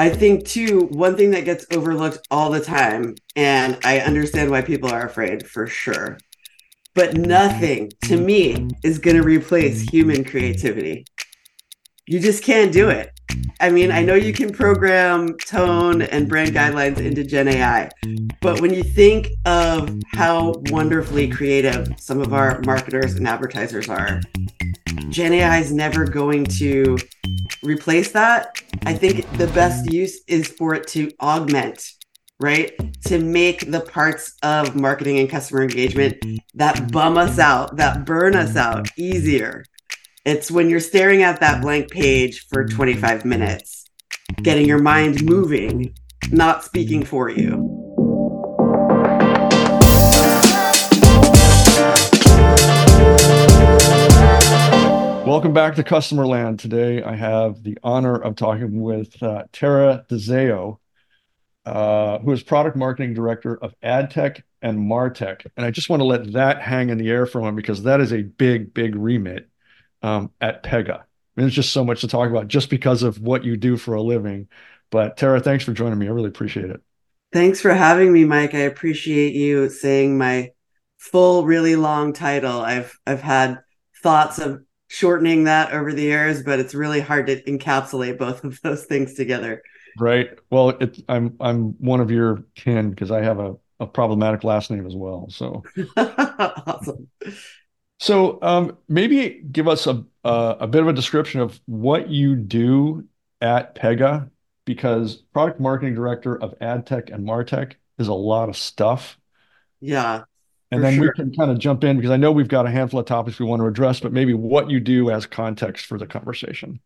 I think too, one thing that gets overlooked all the time, and I understand why people are afraid for sure, but nothing to me is going to replace human creativity. You just can't do it. I mean, I know you can program tone and brand guidelines into Gen AI, but when you think of how wonderfully creative some of our marketers and advertisers are, Gen AI is never going to replace that. I think the best use is for it to augment, right? To make the parts of marketing and customer engagement that bum us out, that burn us out easier. It's when you're staring at that blank page for 25 minutes, getting your mind moving, not speaking for you. Welcome back to Customer Land. Today, I have the honor of talking with uh, Tara DeZao, uh, who is Product Marketing Director of AdTech and MarTech. And I just want to let that hang in the air for a moment because that is a big, big remit um, at Pega. I mean, there's just so much to talk about just because of what you do for a living. But Tara, thanks for joining me. I really appreciate it. Thanks for having me, Mike. I appreciate you saying my full, really long title. I've I've had thoughts of shortening that over the years, but it's really hard to encapsulate both of those things together. Right. Well, it, I'm I'm one of your kin because I have a, a problematic last name as well. So awesome. So um, maybe give us a uh, a bit of a description of what you do at Pega, because product marketing director of AdTech and MarTech is a lot of stuff. Yeah and then sure. we can kind of jump in because I know we've got a handful of topics we want to address, but maybe what you do as context for the conversation.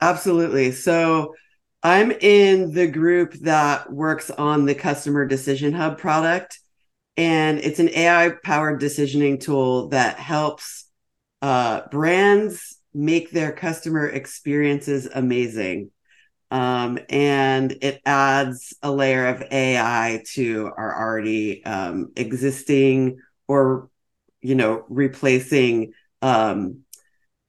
Absolutely. So I'm in the group that works on the Customer Decision Hub product, and it's an AI powered decisioning tool that helps uh, brands make their customer experiences amazing. Um, and it adds a layer of AI to our already um, existing or, you know, replacing um,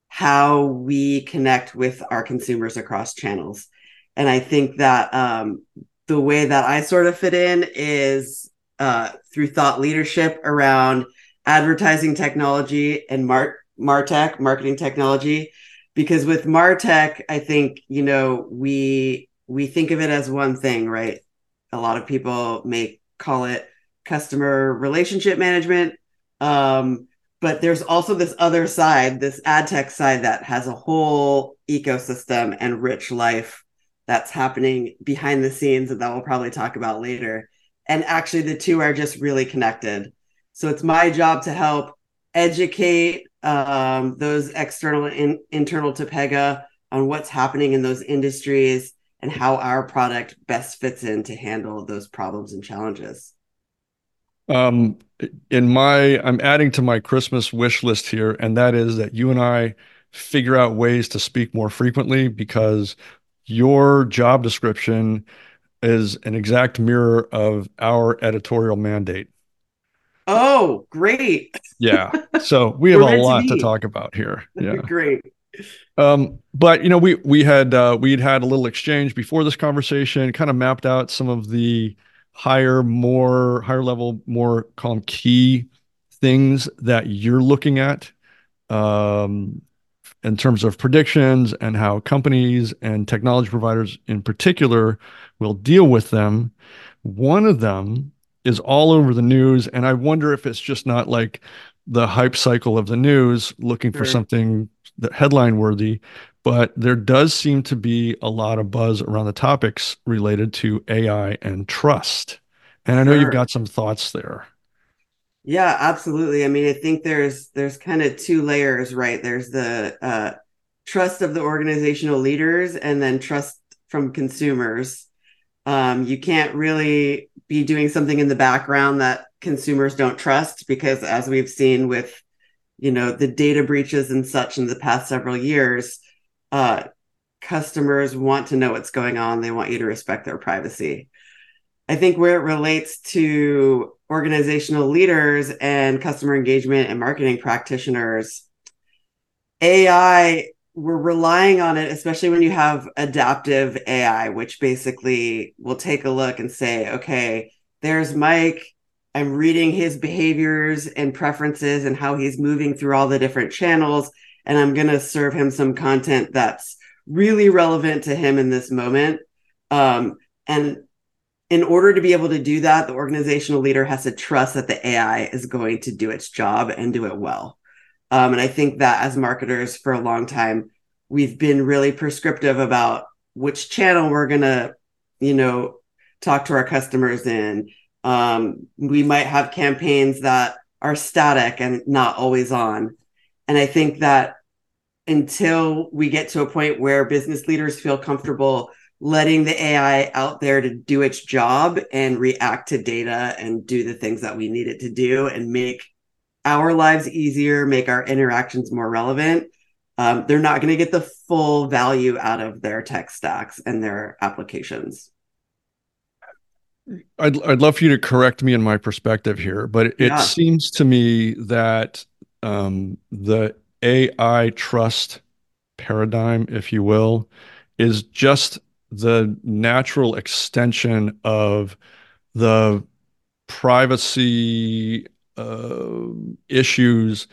how we connect with our consumers across channels. And I think that um, the way that I sort of fit in is uh, through thought leadership around advertising technology and Mar- Martech, marketing technology, because with martech i think you know we we think of it as one thing right? A lot of people may call it customer relationship management um, but there's also this other side this ad tech side that has a whole ecosystem and rich life that's happening behind the scenes that we'll probably talk about later and actually the two are just really connected so it's my job to help educate um, those external and internal to Pega on what's happening in those industries and how our product best fits in to handle those problems and challenges. Um, in my, I'm adding to my Christmas wish list here, and that is that you and I figure out ways to speak more frequently because your job description is an exact mirror of our editorial mandate. Oh, great. yeah. So we have a lot to, to, talk about here. Yeah. great. Um, but you know, we we had uh we'd had a little exchange before this conversation, kind of mapped out some of the higher, more higher level, more calm key things that you're looking at um in terms of predictions and how companies and technology providers in particular will deal with them. One of them is all over the news. And I wonder if it's just not like the hype cycle of the news looking sure. for something that headline worthy, but there does seem to be a lot of buzz around the topics related to AI and trust. And I know sure. you've got some thoughts there. Yeah, absolutely. I mean, I think there's there's kind of two layers, right? There's the uh, trust of the organizational leaders, and then trust from consumers. Um, you can't really be doing something in the background that consumers don't trust because as we've seen with you know the data breaches and such in the past several years uh, customers want to know what's going on they want you to respect their privacy i think where it relates to organizational leaders and customer engagement and marketing practitioners ai we're relying on it, especially when you have adaptive AI, which basically will take a look and say, okay, there's Mike. I'm reading his behaviors and preferences and how he's moving through all the different channels. And I'm going to serve him some content that's really relevant to him in this moment. Um, and in order to be able to do that, the organizational leader has to trust that the AI is going to do its job and do it well. Um, and I think that as marketers for a long time, we've been really prescriptive about which channel we're going to, you know, talk to our customers in. Um, we might have campaigns that are static and not always on. And I think that until we get to a point where business leaders feel comfortable letting the AI out there to do its job and react to data and do the things that we need it to do and make our lives easier, make our interactions more relevant, um, they're not going to get the full value out of their tech stacks and their applications. I'd, I'd love for you to correct me in my perspective here, but it, yeah. seems to me that um, the AI trust paradigm, if you will, is just the natural extension of the privacy uh, issues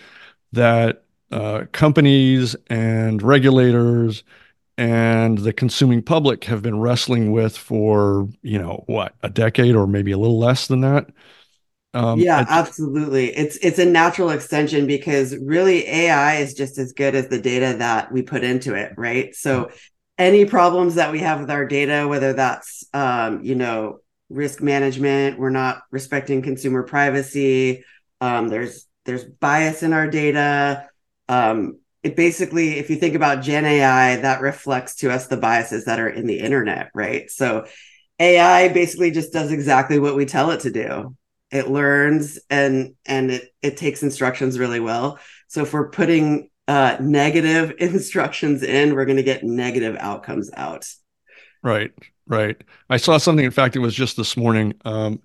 that uh, companies and regulators and the consuming public have been wrestling with for you know what a decade or maybe a little less than that? Um, yeah absolutely. It's it's a natural extension because really ai is just as good as the data that we put into it right? So any problems that we have with our data whether that's um, you know risk management we're not respecting consumer privacy um, there's there's bias in our data. Um, it basically if you think about gen ai that reflects to us the biases that are in the internet right? So ai basically just does exactly what we tell it to do. It learns and and it, it takes instructions really well. So if we're putting uh, negative instructions in we're going to get negative outcomes out right right i saw something in fact it was just this morning um,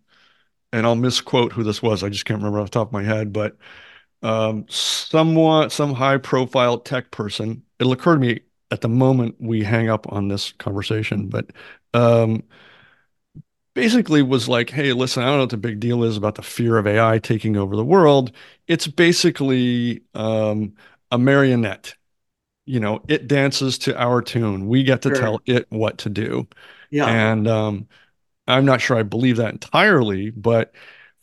and i'll misquote who this was i just can't remember off the top of my head but um, someone some high profile tech person it'll occur to me at the moment we hang up on this conversation but um, basically was like, hey, listen, I don't know what the big deal is about the fear of AI taking over the world. It's basically um, a marionette. You know, it dances to our tune. We get to sure. tell it what to do. Yeah. And um, I'm not sure I believe that entirely, but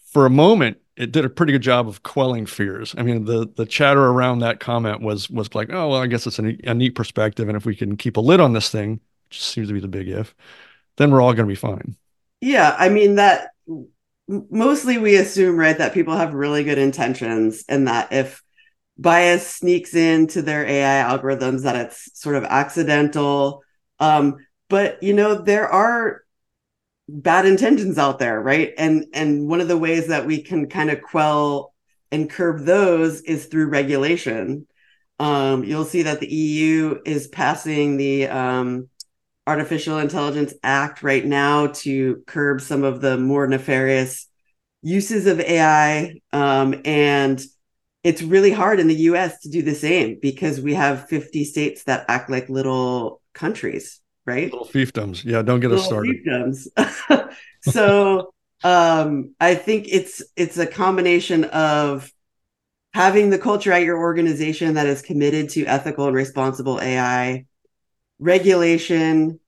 for a moment, it did a pretty good job of quelling fears. I mean, the the chatter around that comment was was like, oh well, I guess it's a neat, a neat perspective, and if we can keep a lid on this thing, which seems to be the big if, then we're all going to be fine. Yeah, I mean that mostly we assume right that people have really good intentions and that if bias sneaks into their AI algorithms that it's sort of accidental. Um, but you know, there are bad intentions out there, right? And and one of the ways that we can kind of quell and curb those is through regulation. Um, you'll see that the EU is passing the um, Artificial Intelligence Act right now to curb some of the more nefarious uses of AI. Um, and it's really hard in the US to do the same because we have 50 states that act like little countries, right? Little fiefdoms. Yeah, don't get little us started. Fiefdoms. so um, I think it's it's a combination of having the culture at your organization that is committed to ethical and responsible AI regulation.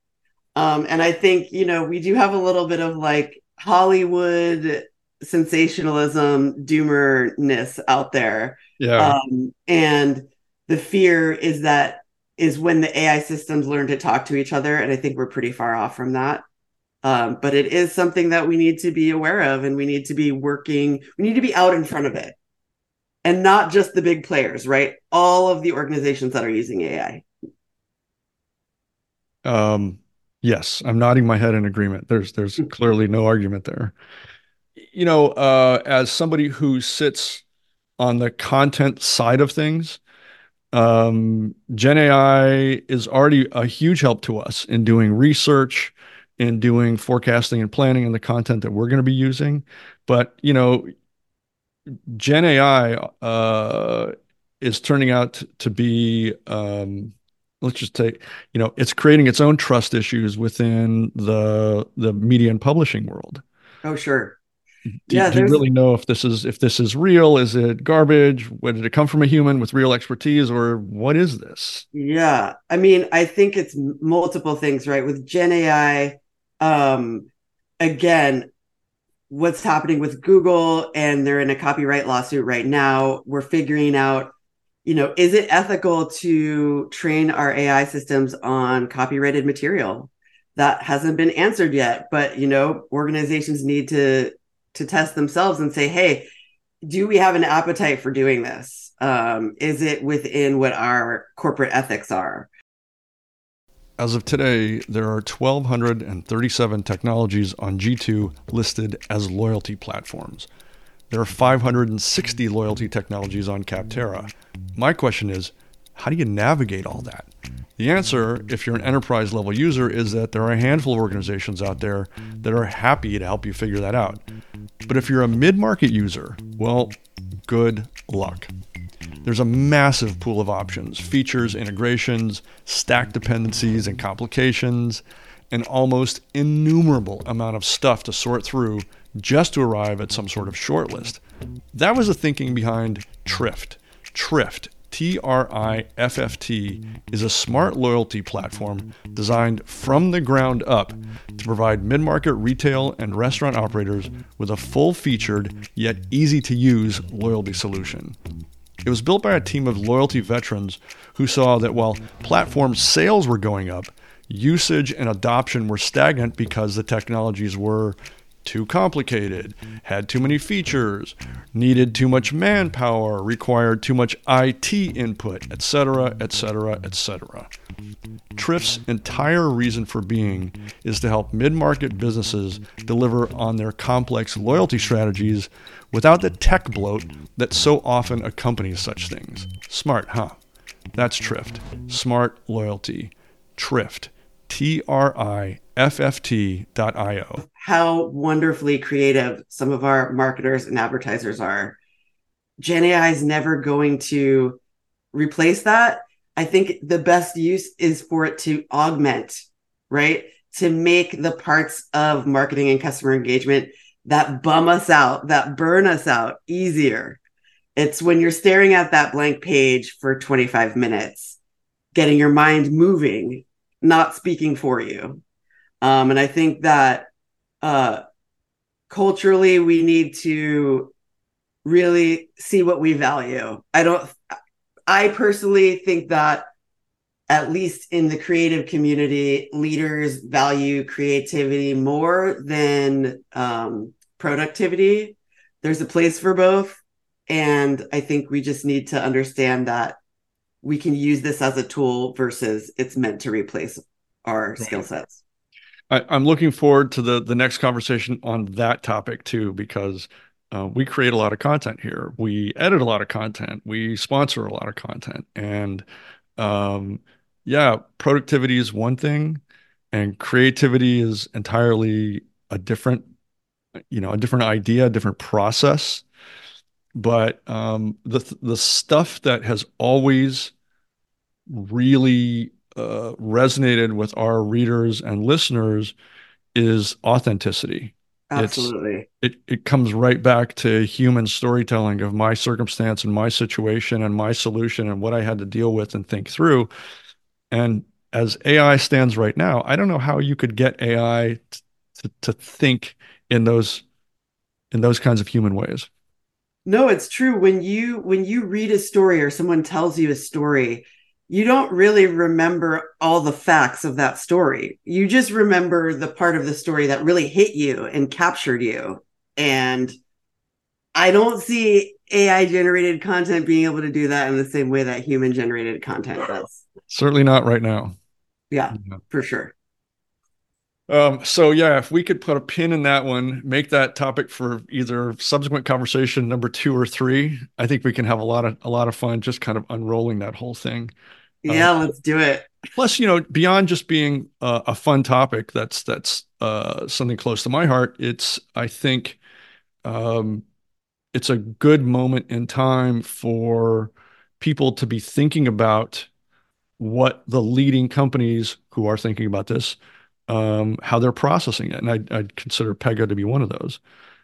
Um, and I think, you know, we do have a little bit of like Hollywood sensationalism, doomerness out there. Yeah. Um, and the fear is that is when the AI systems learn to talk to each other. And I think we're pretty far off from that. Um, but it is something that we need to be aware of and we need to be working, we need to be out in front of it. And not just the big players, right? All of the organizations that are using AI. Um, yes, I'm nodding my head in agreement. There's there's mm. clearly no argument there. You know, uh, as somebody who sits on the content side of things, um, Gen AI is already a huge help to us in doing research, in doing forecasting and planning and the content that we're going to be using. But you know, Gen AI uh, is turning out to be um, let's just take, you know, it's creating its own trust issues within the the media and publishing world. Oh, sure. Do, yeah, do you really know if this is if this is real? Is it garbage? Where did it come from a human with real expertise, or what is this? Yeah, I mean, I think it's multiple things, right? With Gen AI, um, again, what's happening with Google, and they're in a copyright lawsuit right now. We're figuring out you know, is it ethical to train our AI systems on copyrighted material? That hasn't been answered yet, but you know, organizations need to to test themselves and say, "Hey, do we have an appetite for doing this? Um, is it within what our corporate ethics are?" As of today, there are 1,237 technologies on G2 listed as loyalty platforms. There are 560 loyalty technologies on Capterra. My question is, how do you navigate all that? The answer, if you're an enterprise level user, is that there are a handful of organizations out there that are happy to help you figure that out. But if you're a mid market user, well, good luck. There's a massive pool of options, features, integrations, stack dependencies, and complications, an almost innumerable amount of stuff to sort through just to arrive at some sort of shortlist. That was the thinking behind Trifft. Trifft, T R I F F T, is a smart loyalty platform designed from the ground up to provide mid market retail and restaurant operators with a full featured yet easy to use loyalty solution. It was built by a team of loyalty veterans who saw that while platform sales were going up, usage and adoption were stagnant because the technologies were too complicated, had too many features, needed too much manpower, required too much IT input, etc., etc., etc. Trifft's entire reason for being is to help mid market businesses deliver on their complex loyalty strategies without the tech bloat that so often accompanies such things. Smart, huh? That's Trifft. Smart loyalty. Trifft. T R I F F T dot I O. How wonderfully creative some of our marketers and advertisers are. Gen AI is never going to replace that. I think the best use is for it to augment, right? To make the parts of marketing and customer engagement that bum us out, that burn us out easier. It's when you're staring at that blank page for 25 minutes, getting your mind moving not speaking for you. Um, and I think that uh, culturally, we need to really see what we value. I don't, I personally think that at least in the creative community, leaders value creativity more than um, productivity. There's a place for both. And I think we just need to understand that we can use this as a tool versus it's meant to replace our right. skill sets. I, am looking forward to the the next conversation on that topic too, because uh, we create a lot of content here. We edit a lot of content. We sponsor a lot of content, and um, yeah, productivity is one thing, and creativity is entirely a different, you know, a different idea, a different process. But um, the the stuff that has always really uh, resonated with our readers and listeners is authenticity. Absolutely. It's, it, it comes right back to human storytelling of my circumstance and my situation and my solution and what I had to deal with and think through. And as AI stands right now, I don't know how you could get AI t- to, to think in those in those kinds of human ways. No, it's true. When you when you read a story or someone tells you a story, you don't really remember all the facts of that story. You just remember the part of the story that really hit you and captured you. And I don't see AI generated content being able to do that in the same way that human generated content does. Certainly not right now. Yeah, yeah. for sure. Um, so yeah, if we could put a pin in that one, make that topic for either subsequent conversation number two or three, I think we can have a lot of a lot of fun just kind of unrolling that whole thing. Yeah, um, let's do it. Plus, you know, beyond just being uh, a fun topic, that's that's uh, something close to my heart. It's I think um, it's a good moment in time for people to be thinking about what the leading companies who are thinking about this, um, how they're processing it. And I'd, I'd, consider Pega to be one of those.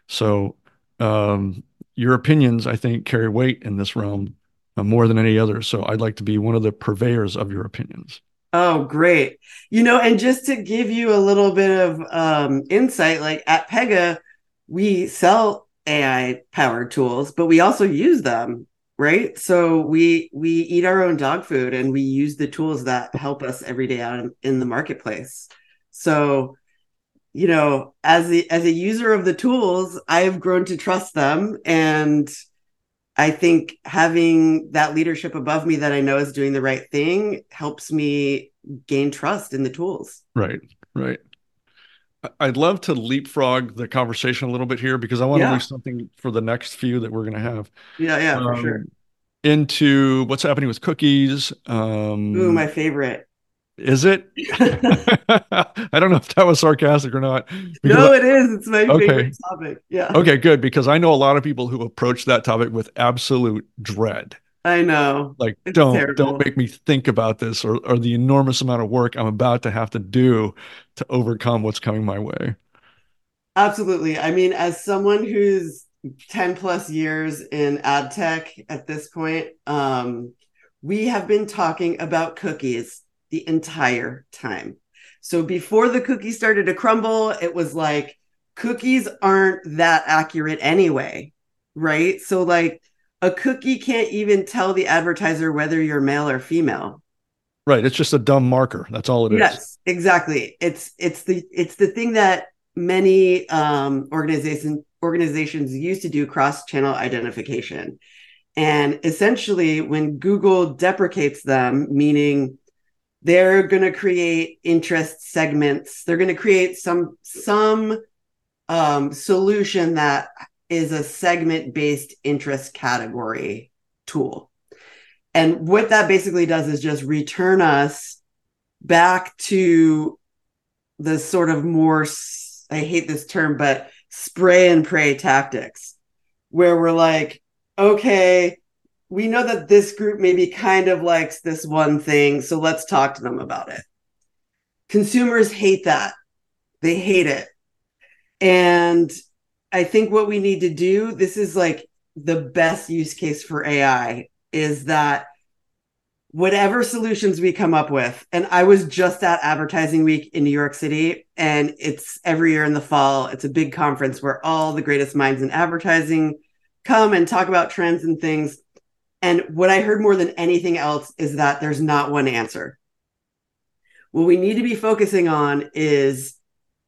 So um, your opinions, I think, carry weight in this realm uh, more than any other. So I'd like to be one of the purveyors of your opinions. Oh, great. You know, and just to give you a little bit of um, insight, like at Pega, we sell AI powered tools, but we also use them right so we we eat our own dog food and we use the tools that help us every day out in, in the marketplace so you know as a as a user of the tools i have grown to trust them and i think having that leadership above me that i know is doing the right thing helps me gain trust in the tools right right I'd love to leapfrog the conversation a little bit here because I want yeah. to leave something for the next few that we're going to have. Yeah, yeah, um, for sure. Into what's happening with cookies. Um, Ooh, my favorite. Is it? I don't know if that was sarcastic or not. No, it is. It's my okay. favorite topic. Yeah. Okay, good. Because I know a lot of people who approach that topic with absolute dread. I know. Like, it's don't terrible. don't make me think about this or or the enormous amount of work I'm about to have to do to overcome what's coming my way. Absolutely. I mean, as someone who's 10 plus years in ad tech at this point, um, we have been talking about cookies the entire time. So before the cookie started to crumble, it was like cookies aren't that accurate anyway, right? So like a cookie can't even tell the advertiser whether you're male or female. Right. It's just a dumb marker. That's all it is. Yes, exactly. It's it's the it's the thing that many um, organizations organizations used to do cross channel identification. And essentially, when Google deprecates them, meaning they're going to create interest segments, they're going to create some some um, solution that is a segment based interest category tool. And what that basically does is just return us back to the sort of more, I hate this term, but spray and pray tactics, where we're like, okay, we know that this group maybe kind of likes this one thing, so let's talk to them about it. Consumers hate that. They hate it. And I think what we need to do, this is like the best use case for AI, is that whatever solutions we come up with, and I was just at Advertising Week in New York City, and it's every year in the fall. It's a big conference where all the greatest minds in advertising come and talk about trends and things. And what I heard more than anything else is that there's not one answer. What we need to be focusing on is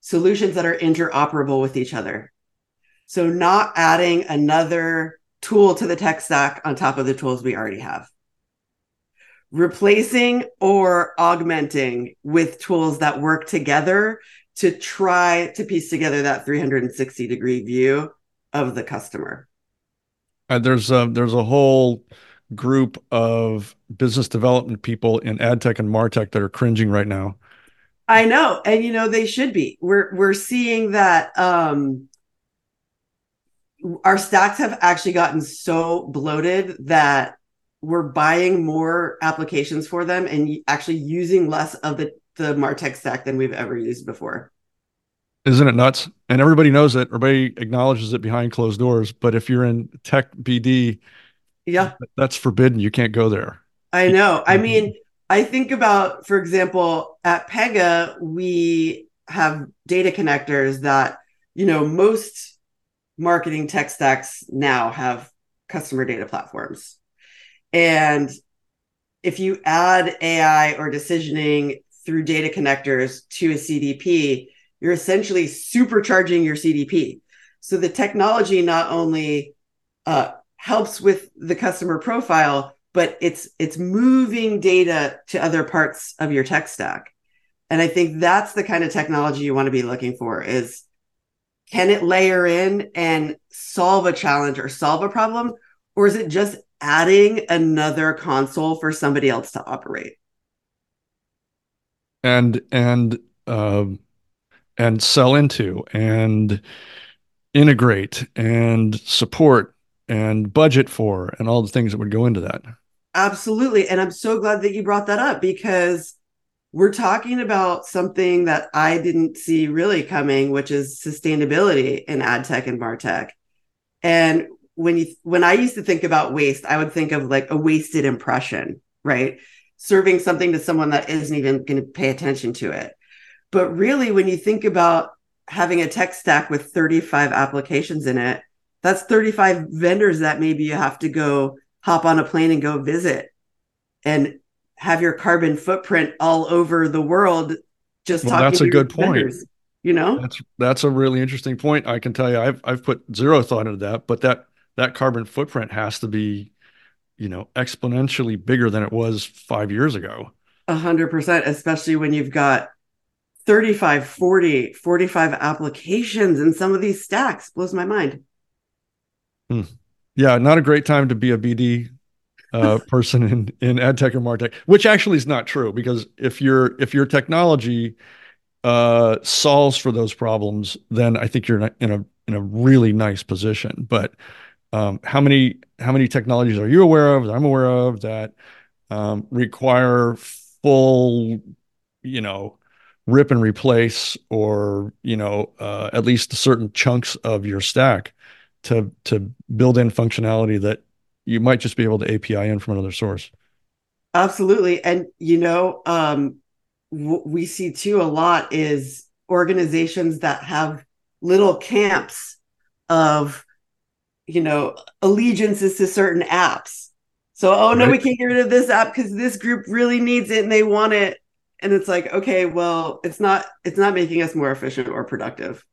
solutions that are interoperable with each other. So not adding another tool to the tech stack on top of the tools we already have. Replacing or augmenting with tools that work together to try to piece together that 360 degree view of the customer. Uh, there's a, there's a whole group of business development people in ad tech and martech that are cringing right now. I know, and you know they should be. We're we're seeing that um, our stacks have actually gotten so bloated that we're buying more applications for them and actually using less of the, the Martech stack than we've ever used before. Isn't it nuts? And everybody knows it. Everybody acknowledges it behind closed doors. But if you're in tech BD, yeah, that's forbidden. You can't go there. I know. I mm-hmm. mean, I think about, for example, at Pega, we have data connectors that, you know, most marketing tech stacks now have customer data platforms. And if you add AI or decisioning through data connectors to a CDP, you're essentially supercharging your CDP. So the technology not only uh, helps with the customer profile, but it's it's moving data to other parts of your tech stack. And I think that's the kind of technology you want to be looking for is can it layer in and solve a challenge or solve a problem? Or is it just adding another console for somebody else to operate? And, and, um, and sell into and integrate and support and budget for and all the things that would go into that. absolutely. And I'm so glad that you brought that up because we're talking about something that I didn't see really coming, which is sustainability in ad tech and martech. And when you when I used to think about waste, I would think of like a wasted impression, right? Serving something to someone that isn't even going to pay attention to it. But really, when you think about having a tech stack with 35 applications in it, that's 35 vendors that maybe you have to go hop on a plane and go visit. And have your carbon footprint all over the world just well, that's a good point. vendors, you know? That's that's a really interesting point. I can tell you i've i've put zero thought into that but that that carbon footprint has to be you know exponentially bigger than it was five years ago. A hundred percent especially when you've got 35 40 45 applications in some of these stacks blows my mind hmm. yeah not a great time to be a bd uh, person in in ad tech or martech, which actually is not true because if your if your technology uh, solves for those problems, then I think you're in a in a really nice position. But um, how many how many technologies are you aware of that I'm aware of that um, require full, you know, rip and replace, or you know, uh, at least certain chunks of your stack to to build in functionality that you might just be able to API in from another source. Absolutely. And, you know, um, what we see too a lot is organizations that have little camps of, you know, allegiances to certain apps. So, oh no, right. we can't get rid of this app because this group really needs it and they want it. And it's like, okay, well, it's not it's not making us more efficient or productive.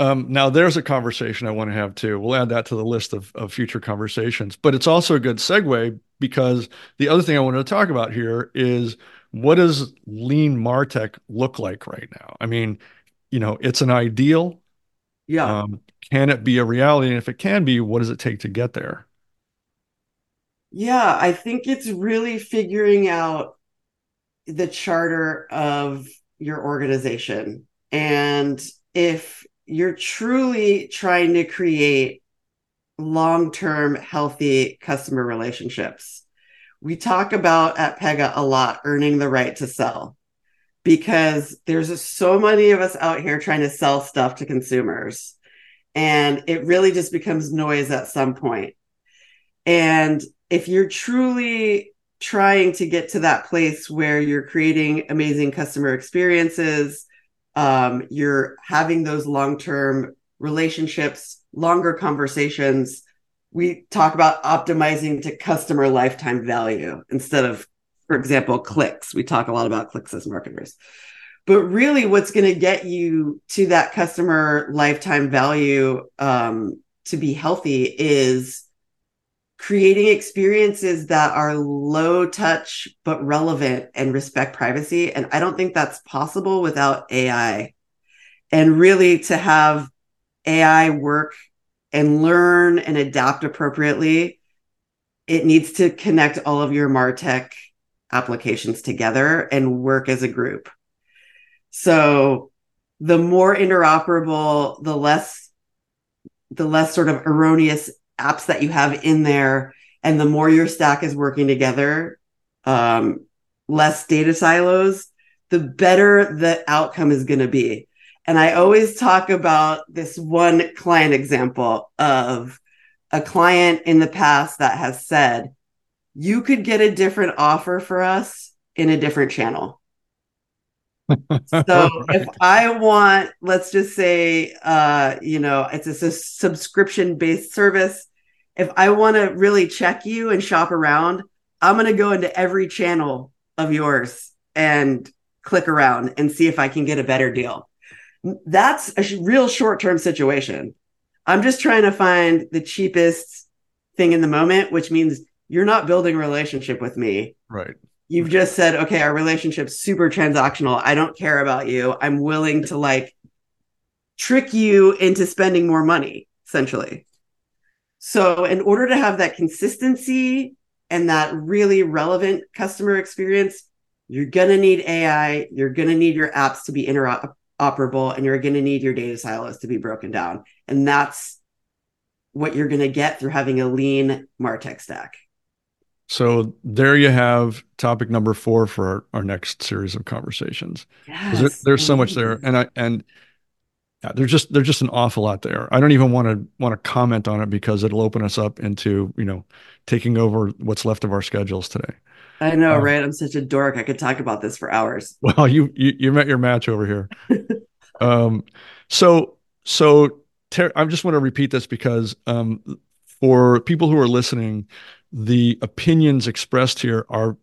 Um, now, there's a conversation I want to have too. We'll add that to the list of, of future conversations. But it's also a good segue because the other thing I wanted to talk about here is what does lean Martech look like right now? I mean, you know, it's an ideal. Yeah. Um, can it be a reality? And if it can be, what does it take to get there? Yeah, I think it's really figuring out the charter of your organization. And if you're truly trying to create long-term healthy customer relationships. We talk about at Pega a lot earning the right to sell because there's so many of us out here trying to sell stuff to consumers and it really just becomes noise at some point. And if you're truly trying to get to that place where you're creating amazing customer experiences, um, you're having those long term relationships, longer conversations. We talk about optimizing to customer lifetime value instead of, for example, clicks. We talk a lot about clicks as marketers. But really, what's going to get you to that customer lifetime value um, to be healthy is creating experiences that are low touch but relevant and respect privacy. And i don't think that's possible without ai and really to have ai work and learn and adapt appropriately it needs to connect all of your martech applications together and work as a group. So the more interoperable the less the less sort of erroneous apps that you have in there. And the more your stack is working together um, less data silos the better the outcome is going to be. And i always talk about this one client example of a client in the past that has said you could get a different offer for us in a different channel so if I want, let's just say, uh, you know, it's a, a subscription based service. If I want to really check you and shop around, I'm going to go into every channel of yours and click around and see if I can get a better deal. That's a real short term situation. I'm just trying to find the cheapest thing in the moment, which means you're not building a relationship with me. Right. You've just said, okay, our relationship's super transactional. I don't care about you. I'm willing to like trick you into spending more money, essentially. So, in order to have that consistency and that really relevant customer experience, you're going to need AI. You're going to need your apps to be interoperable and you're going to need your data silos to be broken down. And that's what you're going to get through having a lean Martech stack. So there you have topic number four for our, our next series of conversations. Yes, there, there's so much there, and I and yeah, there's just there's just an awful lot there. I don't even want to want to comment on it because it'll open us up into you know taking over what's left of our schedules today. I know, um, right? I'm such a dork. I could talk about this for hours. Well, you you, you met your match over here. um, so so Ter- I just want to repeat this because um, for people who are listening, the opinions expressed here are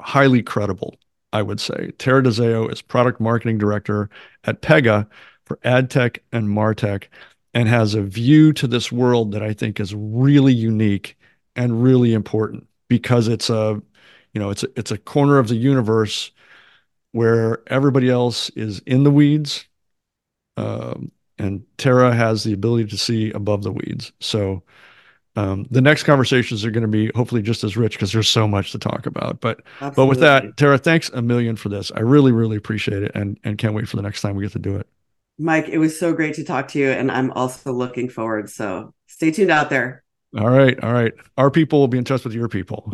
highly credible. I would say Tara DeZao is product marketing director at Pega for AdTech and MarTech, and has a view to this world that I think is really unique and really important because it's a, you know, it's a, it's a corner of the universe where everybody else is in the weeds, um, and Tara has the ability to see above the weeds. So um, the next conversations are going to be hopefully just as rich because there's so much to talk about. But Absolutely. but with that, Tara, thanks a million for this. I really really appreciate it, and and can't wait for the next time we get to do it. Mike, it was so great to talk to you, and I'm also looking forward. So stay tuned out there. All right, all right. Our people will be in touch with your people.